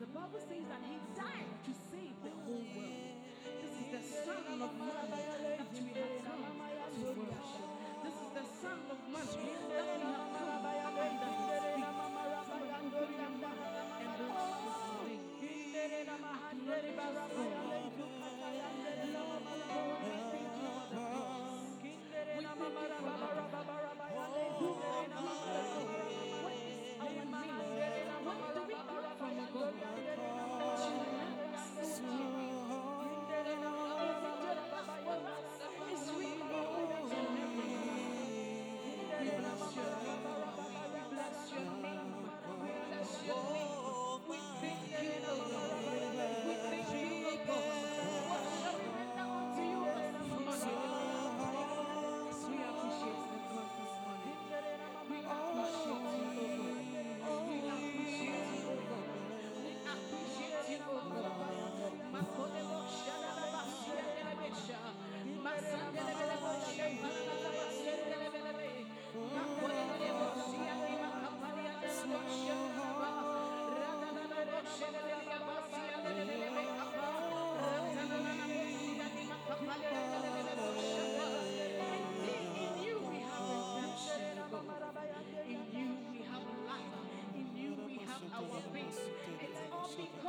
the Bible says that he died to save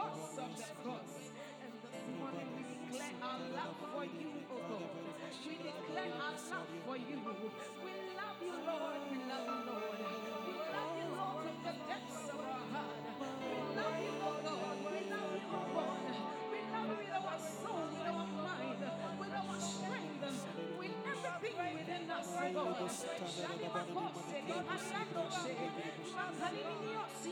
because of the cross. And this morning we declare our love for you, O God. We declare our love for you. We love you, Lord. We love you, Lord. We love you, Lord, from the depths of our heart. We love you, O God. We love you, O God. We love you with our soul, with our mind, with our strength, with everything within us, O God. Shani makose, ni anandose, manzalini yosi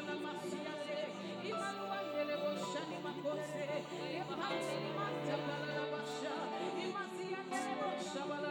Boshani Makose, Ipandini Mantapala Basha, Imasiandele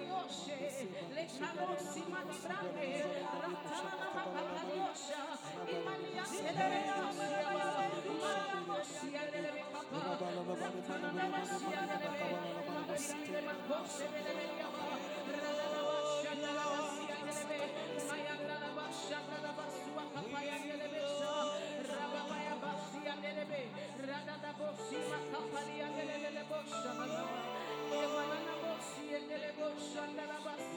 Manioshe, le canosi manibrande, ratana makapaliosha, imania teleleosha, manamosia lelebe papa, ratana lelebe sha, rababaya basia lelebe, radadabosi makapalia lelebe bosha balaba, emanana bosi lelebe bosha nalabasua lelebe,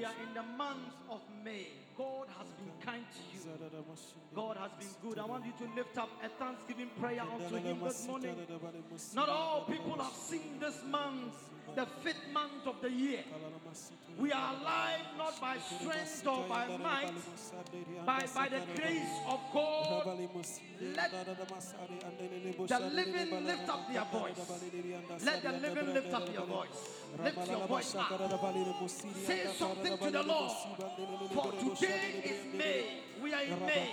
We are in the month of May. God has been kind to you. God has been good. I want you to lift up a thanksgiving prayer unto Him this morning. Not all people have seen this month, the fifth month of the year. We are alive not by strength or by might, by, by the grace of God. Let the living lift up their voice. Let the living lift up your voice. Lift your voice up. Say something to the Lord. For today is May. We are in May.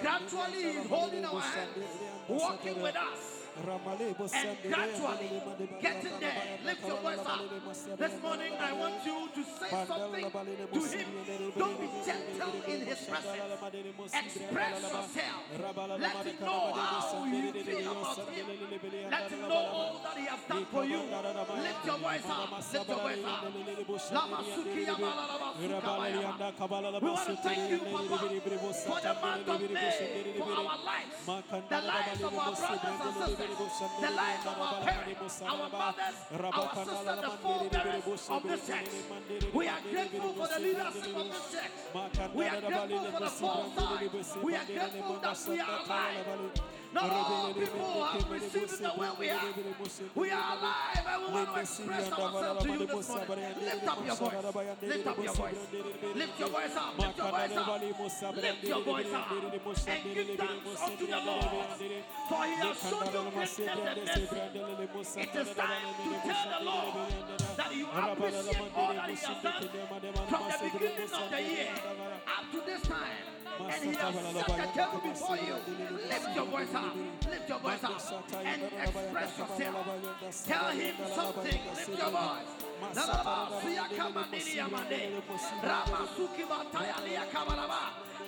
Gradually, He's holding our hands, walking with us and gradually getting there. Lift your voice up. This morning, I want you to say something to him. Don't be gentle in his presence. Express yourself. Let him know how you feel about him. Let him know all that he has done for you. Lift your voice up. Lift your voice up. We want to thank you, Papa, for the month of May, for our lives, the lives of our brothers and sisters, the lives of our parents, our mothers, our sisters, the forebearers of this church. We are grateful for the leadership of this church. We are grateful for the foresight. We are grateful that we are alive. Not all people have received the way we are. We are alive and we want to express ourselves to you this morning. Lift up your voice. Lift up your voice. Lift your voice up. Lift your voice up. Lift your voice up. And give thanks unto the Lord. For he has shown you greatness and mercy. It is time to tell the Lord that you appreciate all that he has done from the beginning of the year up to this time and he has set the table before you. Lift your voice up, lift your voice up, and express yourself. Tell him something. Lift your voice.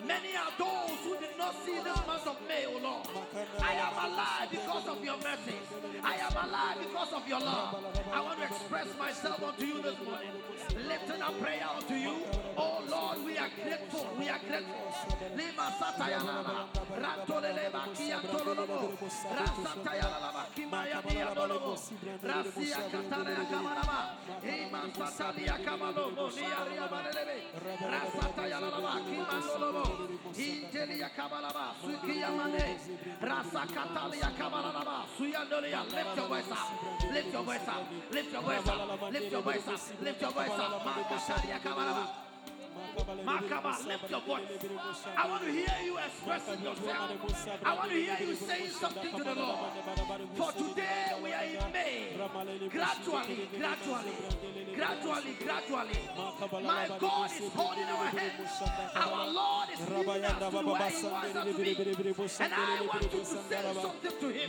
Many are those who did not see this month of May, O Lord. I am alive because of your mercy. I am alive because of your love. I want to express myself unto you this morning. Lifting a prayer unto you. Oh Lord, we are grateful. We are grateful. Lima sataya lama. Rantole leba kia tololobo. Rasataya lama. Kimaya dia bolobo. Rasia katana kamarama. Ima satalia kamalobo. Niaria barelebe. Rasataya lama. Kimalobo. Injelia kabalaba, sukia mane, rasa katalia kabalaba, suyandolia. Lift your voice up, lift your voice up, lift your voice up, lift your voice up, lift your voice up. Makatalia kabalaba. Makaba, lift your voice. I want to hear you expressing yourself. I want to hear you saying something to the Lord. For today we are in May. Gradually, gradually, gradually, gradually. My God is holding our hands. Our Lord is leading us to where He wants us to be. And I want you to say something to Him.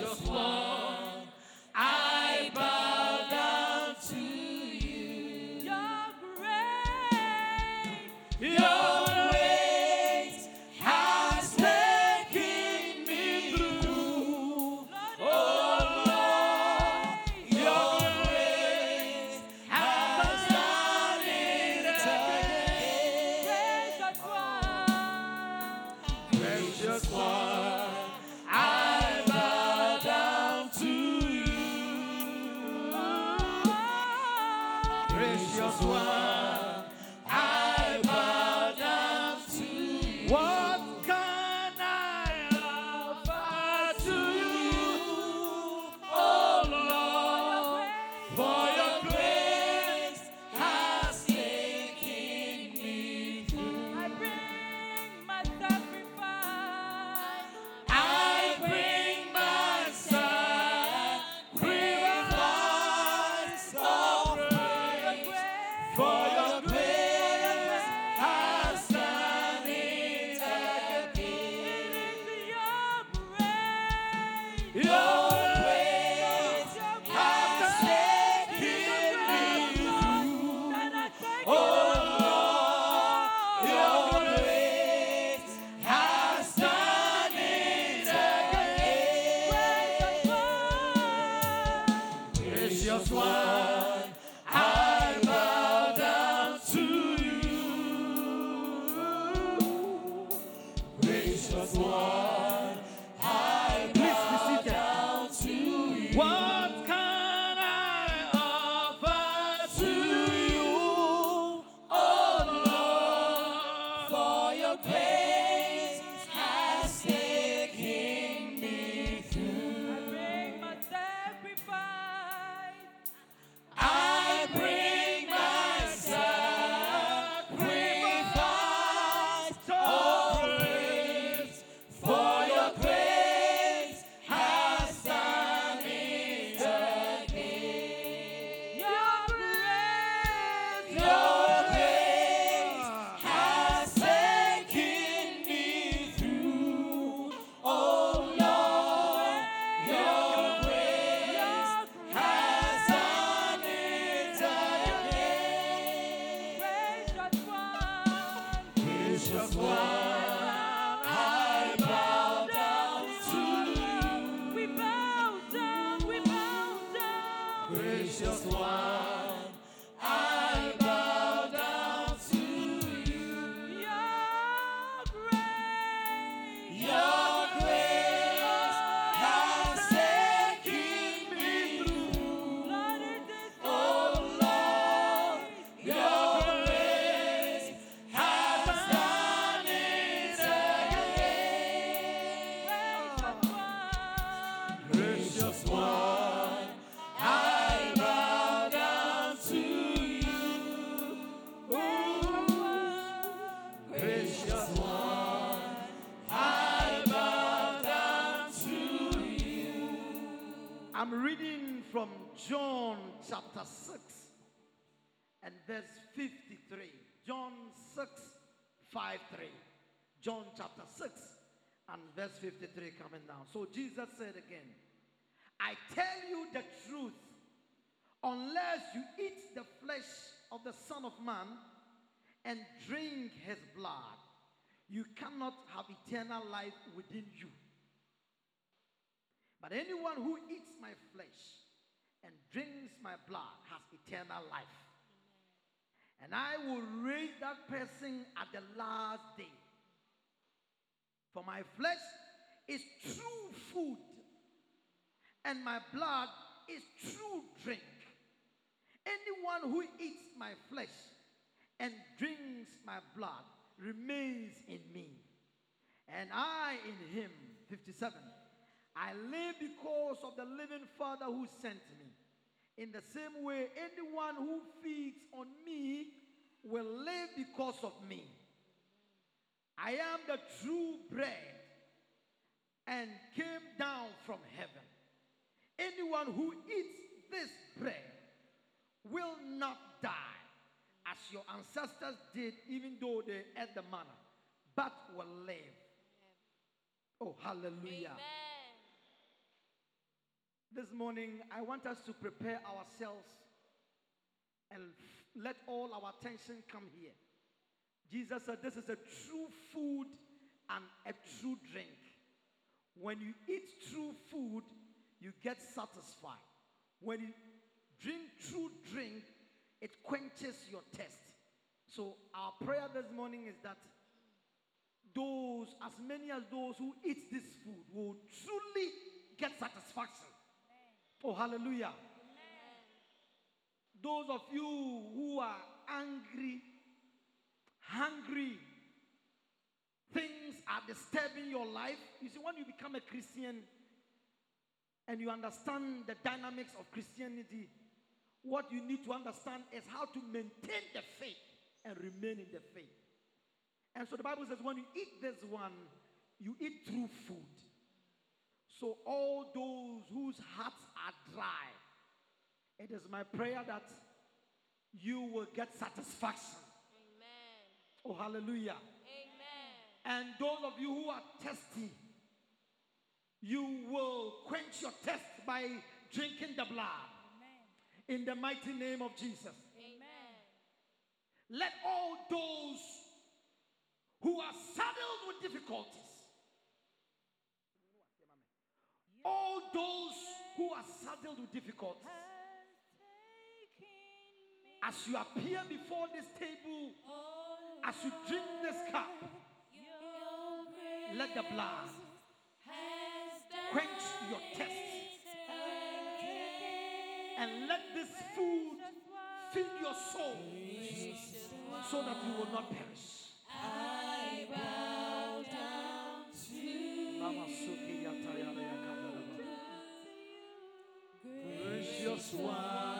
One, 53. John 6, 5, 3. John chapter 6 and verse 53 coming down. So Jesus said again, I tell you the truth, unless you eat the flesh of the Son of Man and drink his blood, you cannot have eternal life within you. But anyone who eats my flesh and drinks my blood has eternal life. And I will raise that person at the last day. For my flesh is true food, and my blood is true drink. Anyone who eats my flesh and drinks my blood remains in me, and I in him. 57. I live because of the living Father who sent me. In the same way, anyone who feeds on me will live because of me. I am the true bread and came down from heaven. Anyone who eats this bread will not die, as your ancestors did, even though they ate the manna, but will live. Oh, hallelujah. This morning, I want us to prepare ourselves and let all our attention come here. Jesus said, This is a true food and a true drink. When you eat true food, you get satisfied. When you drink true drink, it quenches your thirst. So, our prayer this morning is that those, as many as those who eat this food, will truly get satisfaction. Oh, hallelujah. Those of you who are angry, hungry, things are disturbing your life. You see, when you become a Christian and you understand the dynamics of Christianity, what you need to understand is how to maintain the faith and remain in the faith. And so the Bible says, when you eat this one, you eat true food. So, all those whose hearts are dry, it is my prayer that you will get satisfaction. Oh, hallelujah. And those of you who are thirsty, you will quench your thirst by drinking the blood. In the mighty name of Jesus. Amen. Let all those who are saddled with difficulties, all those who are saddled with difficulties, as you appear before this table, as you drink this cup, let the blood quench your thirst. and let this food feed your soul so that you will not perish. Mama Suki. Yataya Precious one,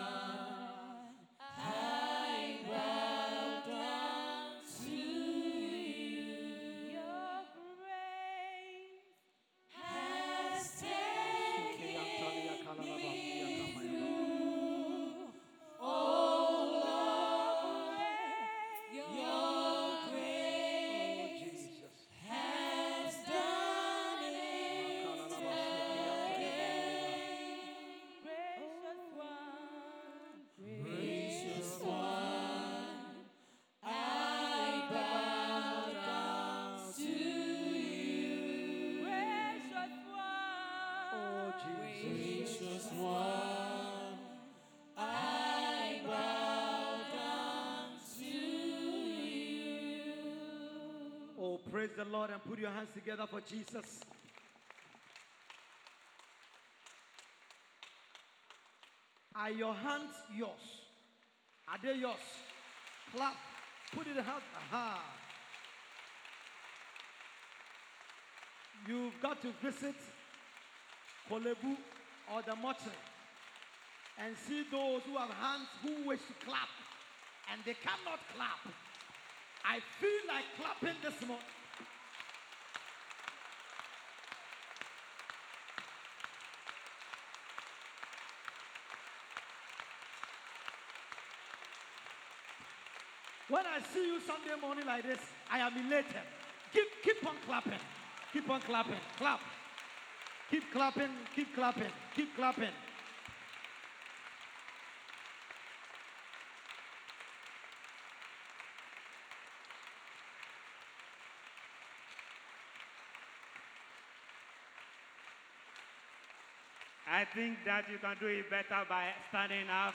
praise the Lord and put your hands together for Jesus. Are your hands yours? Are they yours? Clap. Put it out. Aha. You've got to visit Korle Bu or the mortuary and see those who have hands who wish to clap and they cannot clap. I feel like clapping this morning. When I see you Sunday morning like this, I am elated. Keep, keep on clapping. Keep on clapping. Clap. Keep clapping. Keep clapping. Keep clapping. I think that you can do it better by standing up,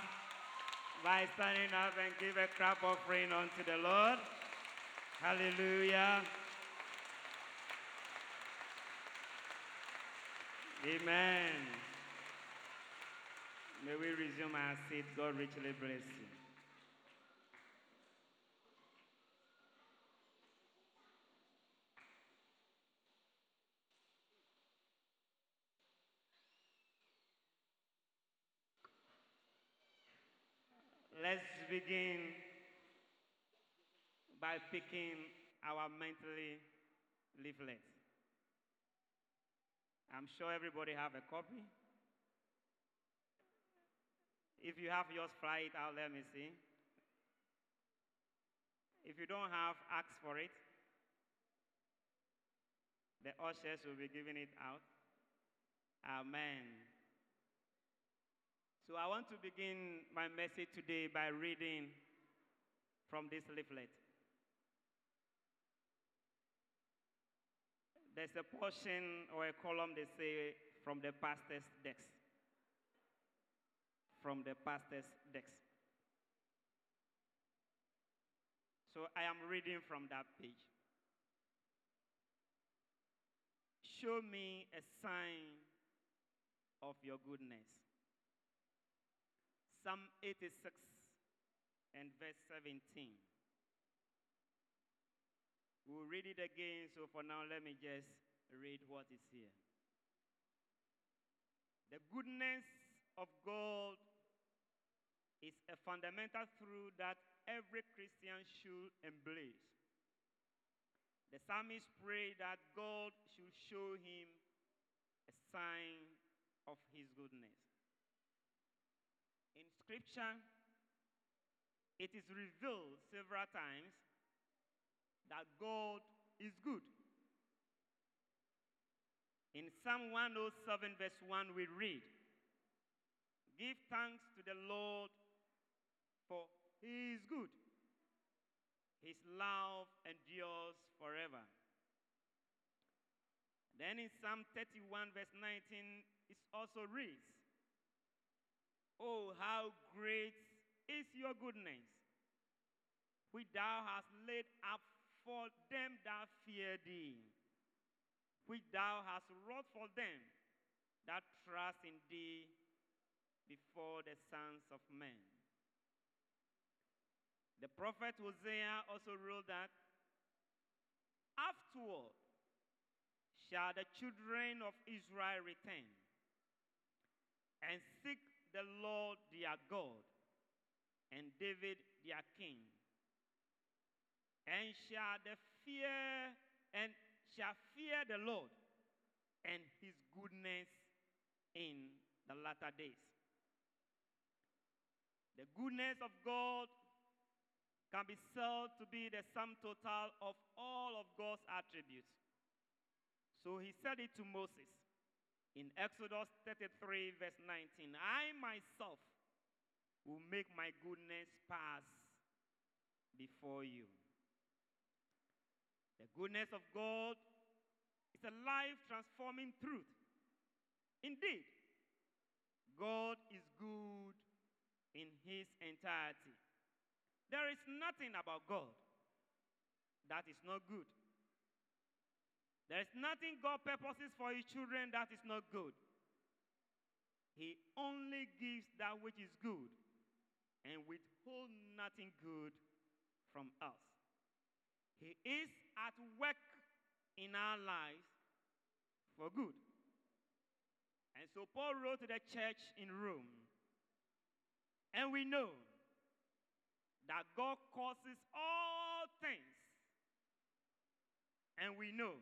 by standing up and give a clap offering unto the Lord. Hallelujah. Amen. May we resume our seat. God richly bless you. Let's begin by picking our mentally leaflet. I'm sure everybody have a copy. If you have yours, fly it out. Let me see. If you don't have, ask for it. The ushers will be giving it out. Amen. So I want to begin my message today by reading from this leaflet. There's a portion or a column they say from the pastor's desk. From the pastor's desk. So I am reading from that page. Show me a sign of your goodness. Psalm 86 and verse 17. We'll read it again, so for now, let me just read what is here. The goodness of God is a fundamental truth that every Christian should embrace. The psalmist prayed that God should show him a sign of his goodness. Scripture, it is revealed several times that God is good. In Psalm 107, verse 1, we read, Give thanks to the Lord, for he is good. His love endures forever. Then in Psalm 31, verse 19, it also reads, Oh, how great is your goodness, which thou hast laid up for them that fear thee, which thou hast wrought for them that trust in thee before the sons of men. The prophet Hosea also wrote that afterward shall the children of Israel return and seek the Lord their God and David their king and shall the fear and shall fear the Lord and his goodness in the latter days. The goodness of God can be said to be the sum total of all of God's attributes. So he said it to Moses in Exodus 33, verse 19 I myself will make my goodness pass before you. The goodness of God is a life transforming truth. Indeed, God is good in his entirety. There is nothing about God that is not good. There is nothing God purposes for his children that is not good. He only gives that which is good and withhold nothing good from us. He is at work in our lives for good. And so Paul wrote to the church in Rome. And we know that God causes all things. And we know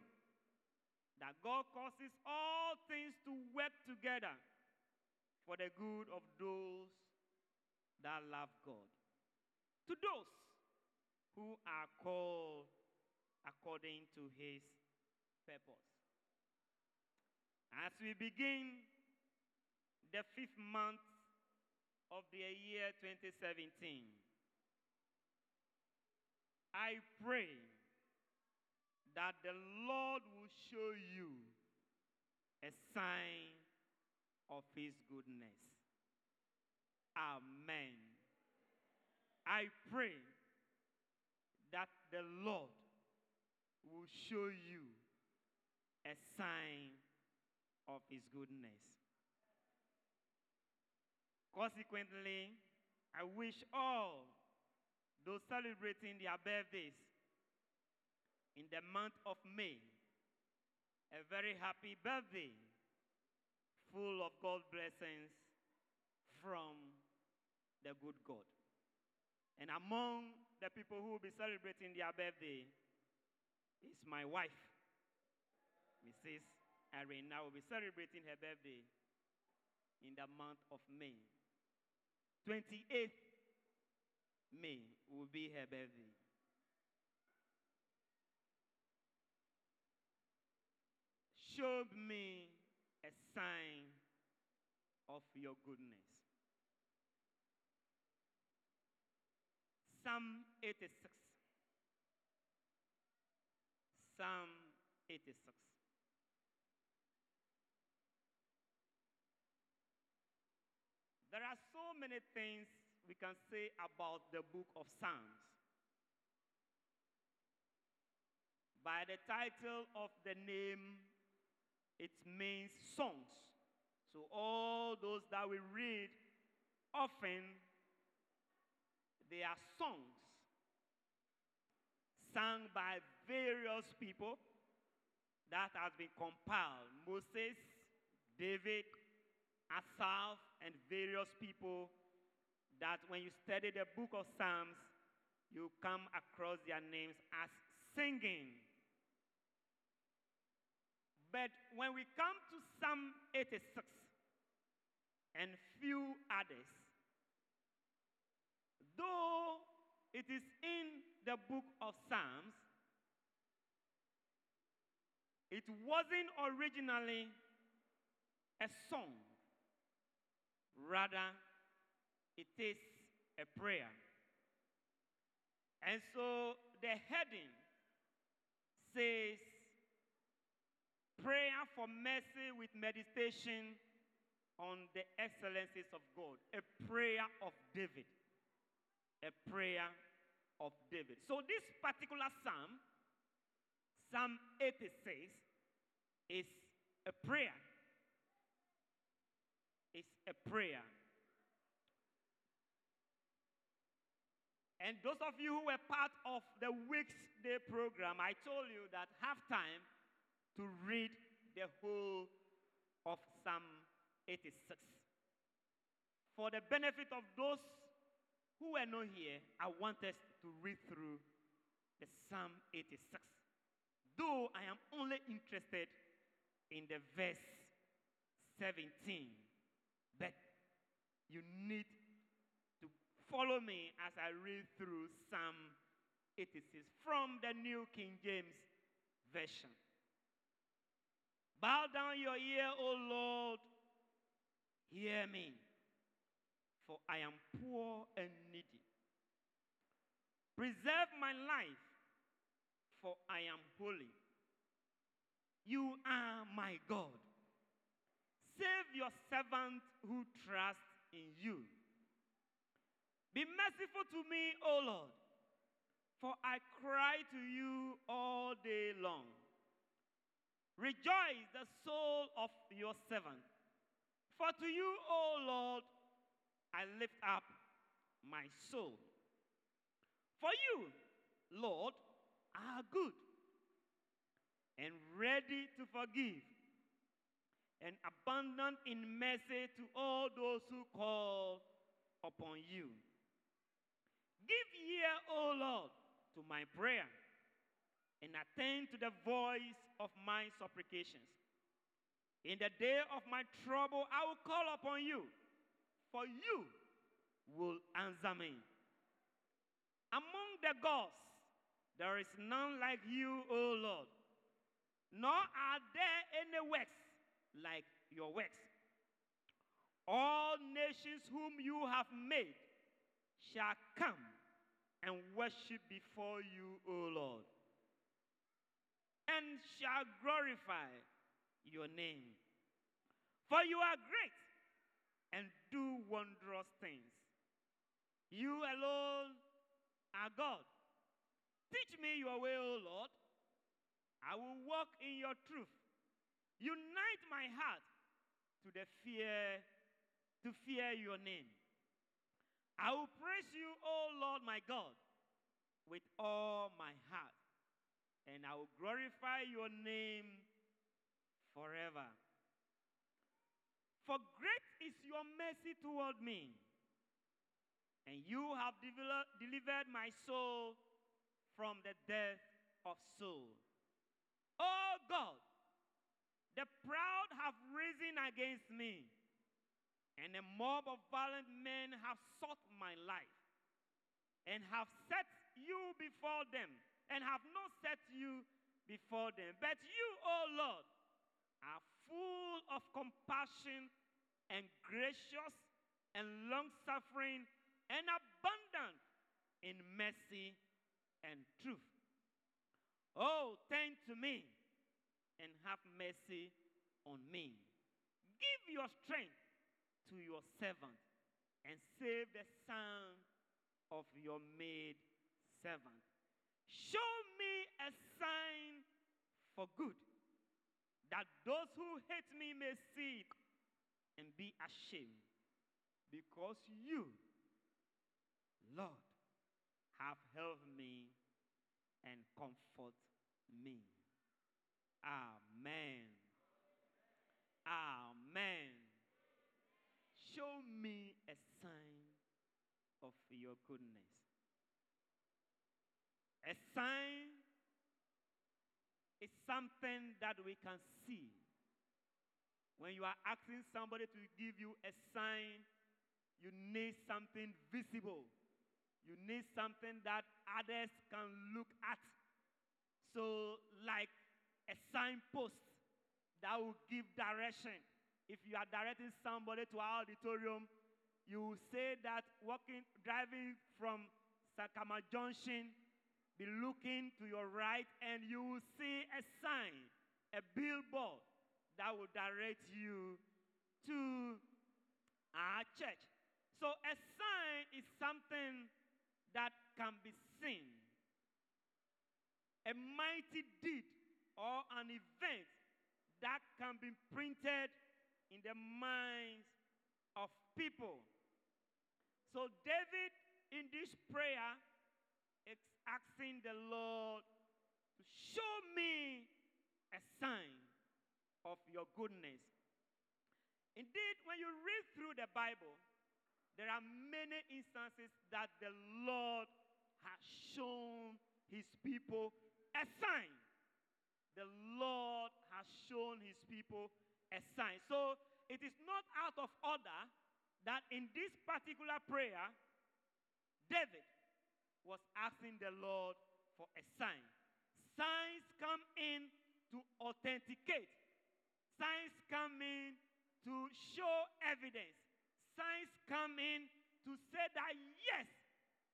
that God causes all things to work together for the good of those that love God. To those who are called according to his purpose. As we begin the fifth month of the year 2017, I pray that the Lord will show you a sign of His goodness. Amen. I pray that the Lord will show you a sign of His goodness. Consequently, I wish all those celebrating their birthdays in the month of May. A very happy birthday, full of God's blessings from the good God. And among the people who will be celebrating their birthday is my wife, Mrs. Arena, will be celebrating her birthday in the month of May. 28th May will be her birthday. Showed me a sign of your goodness. Psalm 86. Psalm 86. There are so many things we can say about the book of Psalms. By the title of the name it means songs. So, all those that we read often, they are songs sung by various people that has been compiled. Moses, David, Asaph, and various people that when you study the book of Psalms, you come across their names as singing but when we come to Psalm 86 and few others, though it is in the book of Psalms, it wasn't originally a song. Rather, it is a prayer. And so the heading says, prayer for mercy with meditation on the excellencies of God. A prayer of David. A prayer of David. So, this particular psalm, Psalm 86, is a prayer. It's a prayer. And those of you who were part of the Weeks Day program, I told you that halftime to read the whole of Psalm 86. For the benefit of those who are not here, I want us to read through the Psalm 86. Though I am only interested in the verse 17, but you need to follow me as I read through Psalm 86 from the New King James Version. Bow down your ear, O Lord. Hear me, for I am poor and needy. Preserve my life, for I am holy. You are my God. Save your servant who trusts in you. Be merciful to me, O Lord, for I cry to you all day long. Rejoice the soul of your servant. For to you, O Lord, I lift up my soul. For you, Lord, are good and ready to forgive and abundant in mercy to all those who call upon you. Give ear, O Lord, to my prayer and attend to the voice of my supplications. In the day of my trouble, I will call upon you, for you will answer me. Among the gods, there is none like you, O Lord, nor are there any works like your works. All nations whom you have made shall come and worship before you, O Lord, and shall glorify your name. For you are great and do wondrous things. You alone are God. Teach me your way, O Lord. I will walk in your truth. Unite my heart to the fear to fear your name. I will praise you, O Lord my God, with all my heart, and I will glorify your name forever. For great is your mercy toward me, and you have delivered my soul from the death of soul. Oh God, the proud have risen against me, and a mob of violent men have sought my life, and have set you before them, and have not set you before them. But you, O Lord, are full of compassion and gracious and long suffering and abundant in mercy and truth. Oh, turn to me and have mercy on me. Give your strength to your servant and save the son of your maid servant. Show me a sign for good that those who hate me may see it and be ashamed, because you, Lord, have helped me and comfort me. Amen. Amen. Show me a sign of your goodness. A sign is something that we can see. When you are asking somebody to give you a sign, you need something visible. You need something that others can look at. So, like a signpost that will give direction. If you are directing somebody to our auditorium, you will say that walking, driving from Sakama Junction be looking to your right and you will see a sign, a billboard that will direct you to our church. So a sign is something that can be seen. A mighty deed or an event that can be printed in the minds of people. So David in this prayer is asking the Lord to show me a sign of your goodness. Indeed, when you read through the Bible, there are many instances that the Lord has shown his people a sign. The Lord has shown his people a sign. So it is not out of order that in this particular prayer, David was asking the Lord for a sign. Signs come in to authenticate, signs come in to show evidence, signs come in to say that, yes,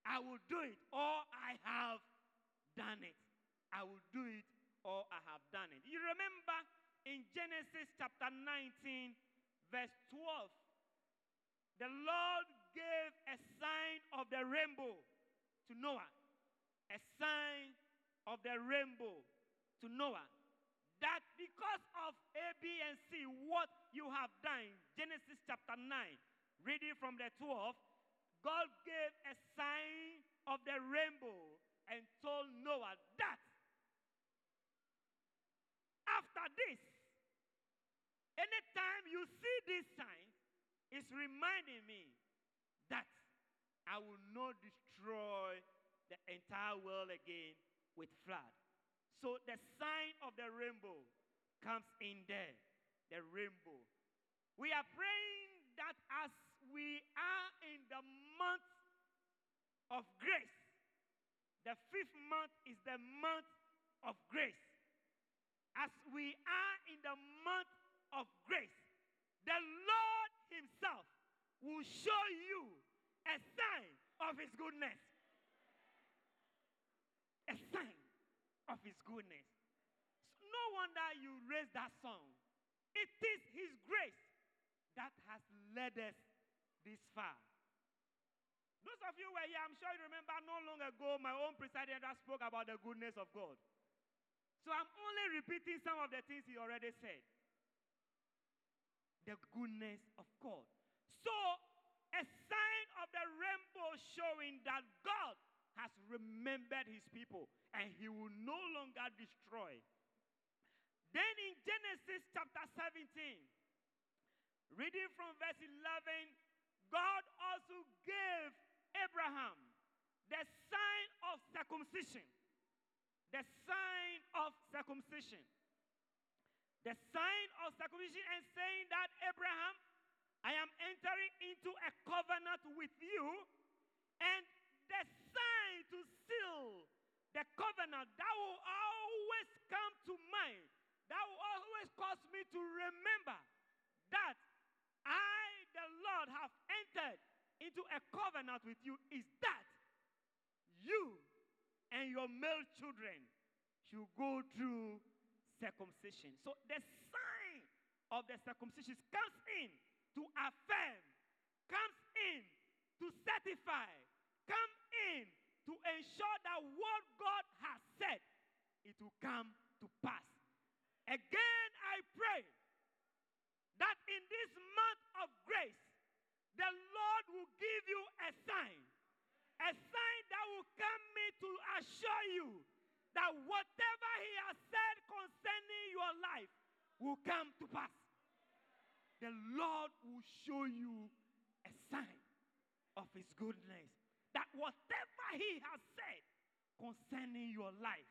I will do it, or I have done it. I will do it, or I have done it. You remember in Genesis chapter 19, verse 12, the Lord gave a sign of the rainbow to Noah. A sign of the rainbow to Noah. that because of A, B, and C, what you have done, Genesis chapter 9, reading from the 12, God gave a sign of the rainbow and told Noah that after this, anytime you see this sign, it's reminding me that I will not destroy the entire world again with flood. So the sign of the rainbow comes in there. The rainbow. We are praying that as we are in the month of grace, the fifth month is the month of grace. As we are in the month of grace, the Lord Himself will show you a sign of His goodness. A sign of His goodness. So no wonder you raise that song. It is His grace that has led us this far. Those of you were here, I'm sure you remember not long ago, my own presiding elder spoke about the goodness of God. So I'm only repeating some of the things he already said. The goodness of God. So, a sign of the rainbow showing that God has remembered his people and he will no longer destroy. Then in Genesis chapter 17, reading from verse 11, God also gave Abraham the sign of circumcision. The sign of circumcision. The sign of circumcision and saying that Abraham, I am entering into a covenant with you, and the sign to seal the covenant that will always come to mind, that will always cause me to remember that I, the Lord, have entered into a covenant with you is that you and your male children should go through circumcision. So the sign of the circumcision comes in to affirm, comes in to certify, come in to ensure that what God has said, it will come to pass. Again, I pray that in this month of grace, the Lord will give you a sign. A sign that will come me to assure you that whatever He has said concerning your life will come to pass. The Lord will show you a sign of His goodness. That whatever He has said concerning your life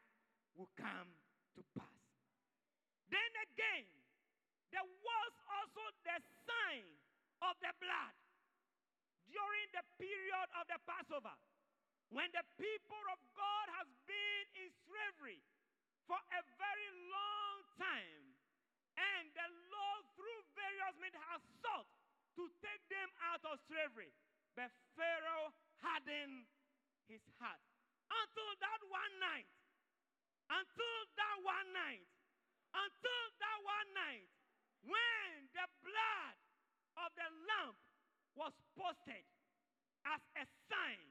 will come to pass. Then again, there was also the sign of the blood during the period of the Passover, when the people of God has been in slavery for a very long time, and the Lord, through various means, has sought to take them out of slavery, but Pharaoh hardened his heart until that one night, until that one night, until that one night, when the blood of the lamb was posted as a sign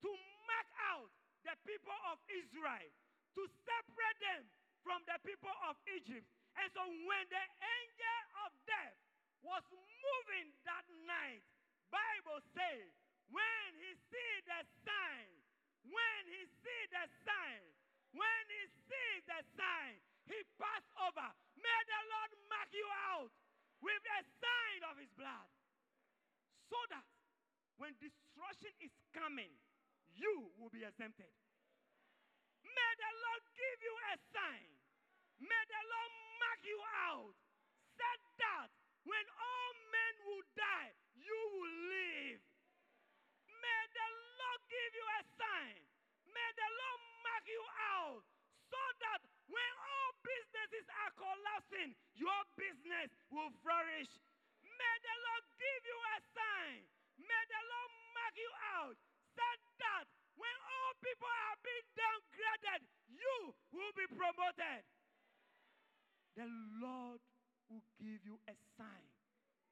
to mark out the people of Israel, to separate them from the people of Egypt. And so when the angel of death was moving that night, Bible says, when he see the sign, when he see the sign, when he see the sign, he passed over. May the Lord mark you out with a sign of his blood so that when destruction is coming, you will be exempted. May the Lord give you a sign. May the Lord mark you out. Said that when all men will die, you will live. May the Lord give you a sign. May the Lord mark you out so that when all businesses are collapsing, your business will flourish May the Lord give you a sign. May the Lord mark you out. Said that when all people are being downgraded, you will be promoted. The Lord will give you a sign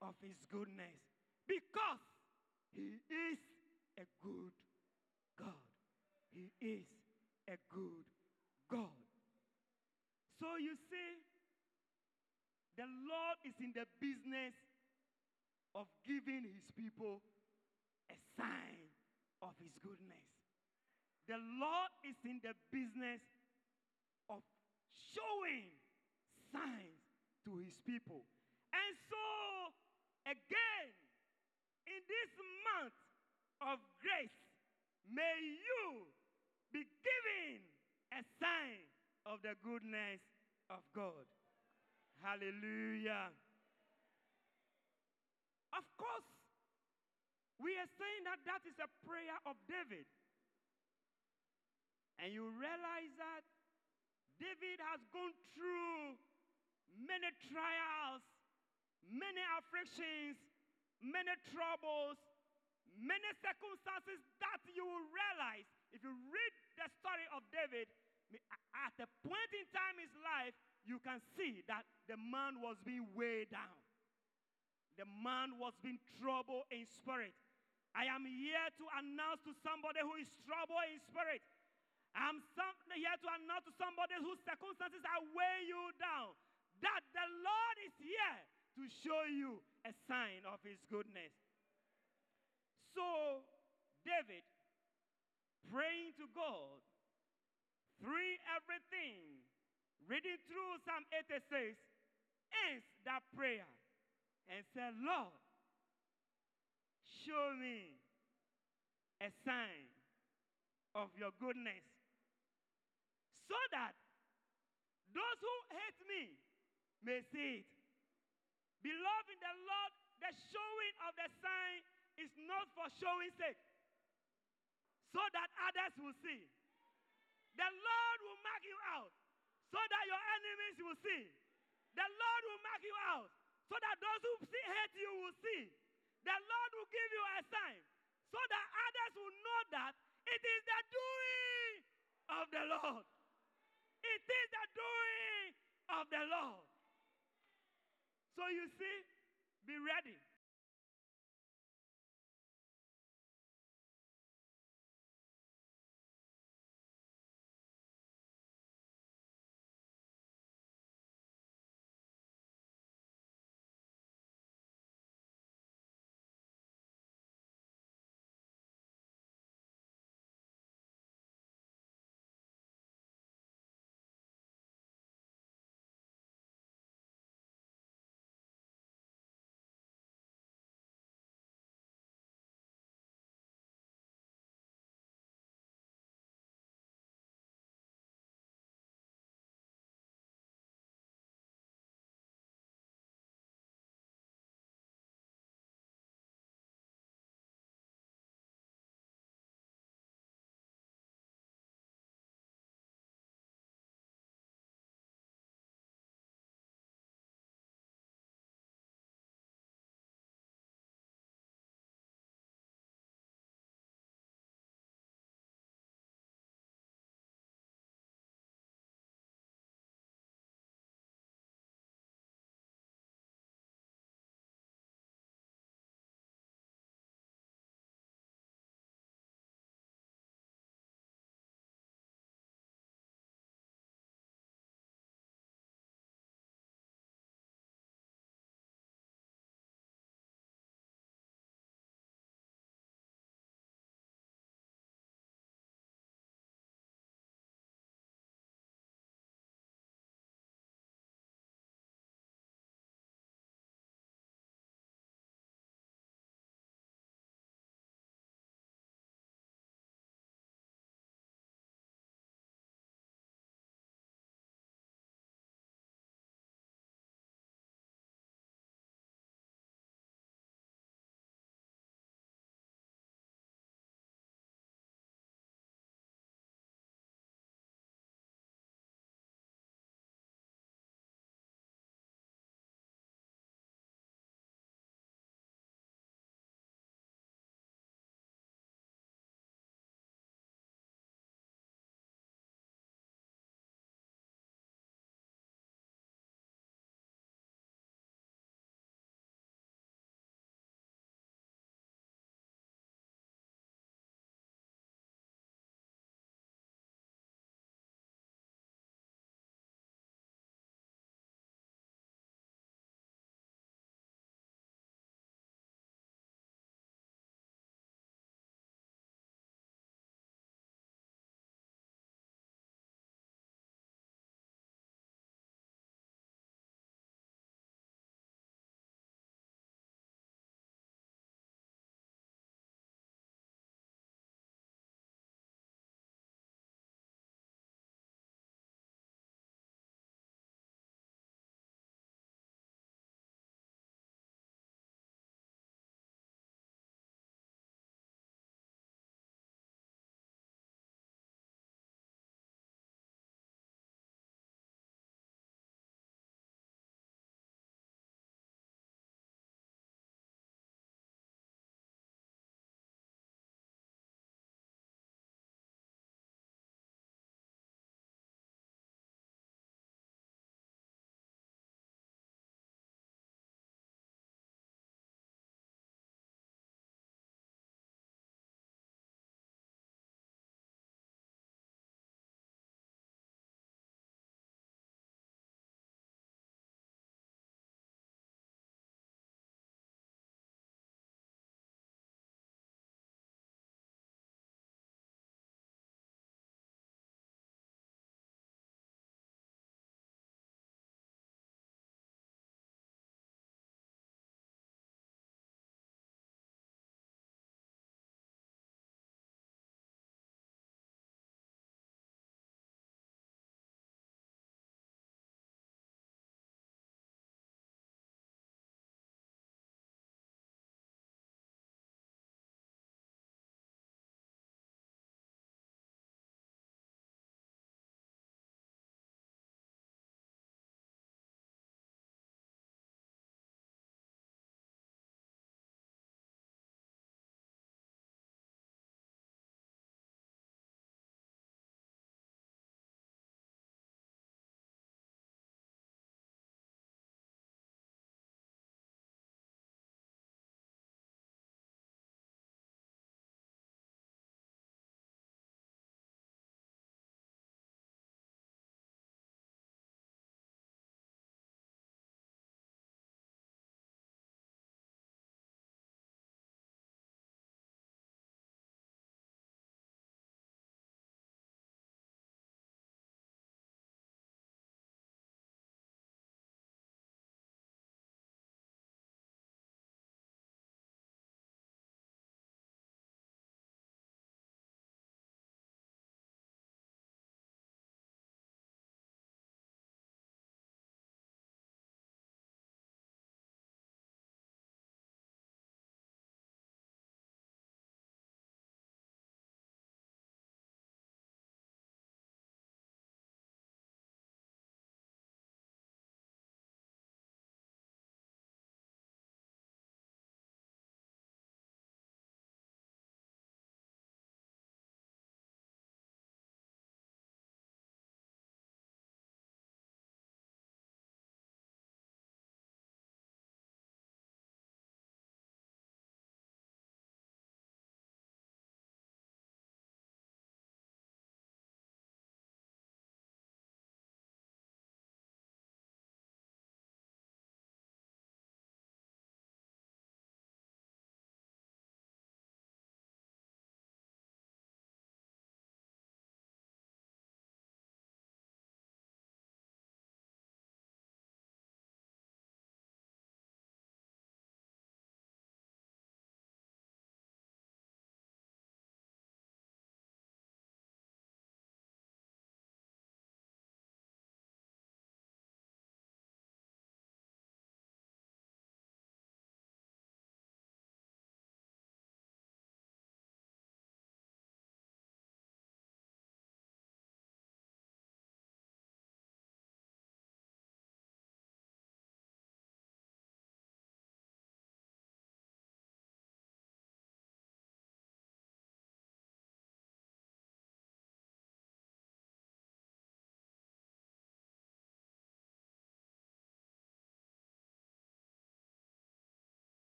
of his goodness because he is a good God. He is a good God. So you see, The Lord is in the business of giving his people a sign of his goodness. The Lord is in the business of showing signs to his people. And so, again, in this month of grace, may you be given a sign of the goodness of God. Hallelujah. Of course, we are saying that that is a prayer of David. And you realize that David has gone through many trials, many afflictions, many troubles, many circumstances that you will realize if you read the story of David at a point in time in his life, you can see that the man was being weighed down. The man was being troubled in spirit. I am here to announce to somebody who is troubled in spirit. I'm here to announce to somebody whose circumstances are weighing you down that the Lord is here to show you a sign of his goodness. So, David, praying to God, through everything, reading through Psalm 86, ends that prayer and said, Lord, show me a sign of your goodness so that those who hate me may see it. Beloved in the Lord, the showing of the sign is not for showing sake, so that others will see. The Lord will mark you out so that your enemies will see. The Lord will mark you out so that those who see, hate you will see. The Lord will give you a sign so that others will know that it is the doing of the Lord. It is the doing of the Lord. So you see, be ready.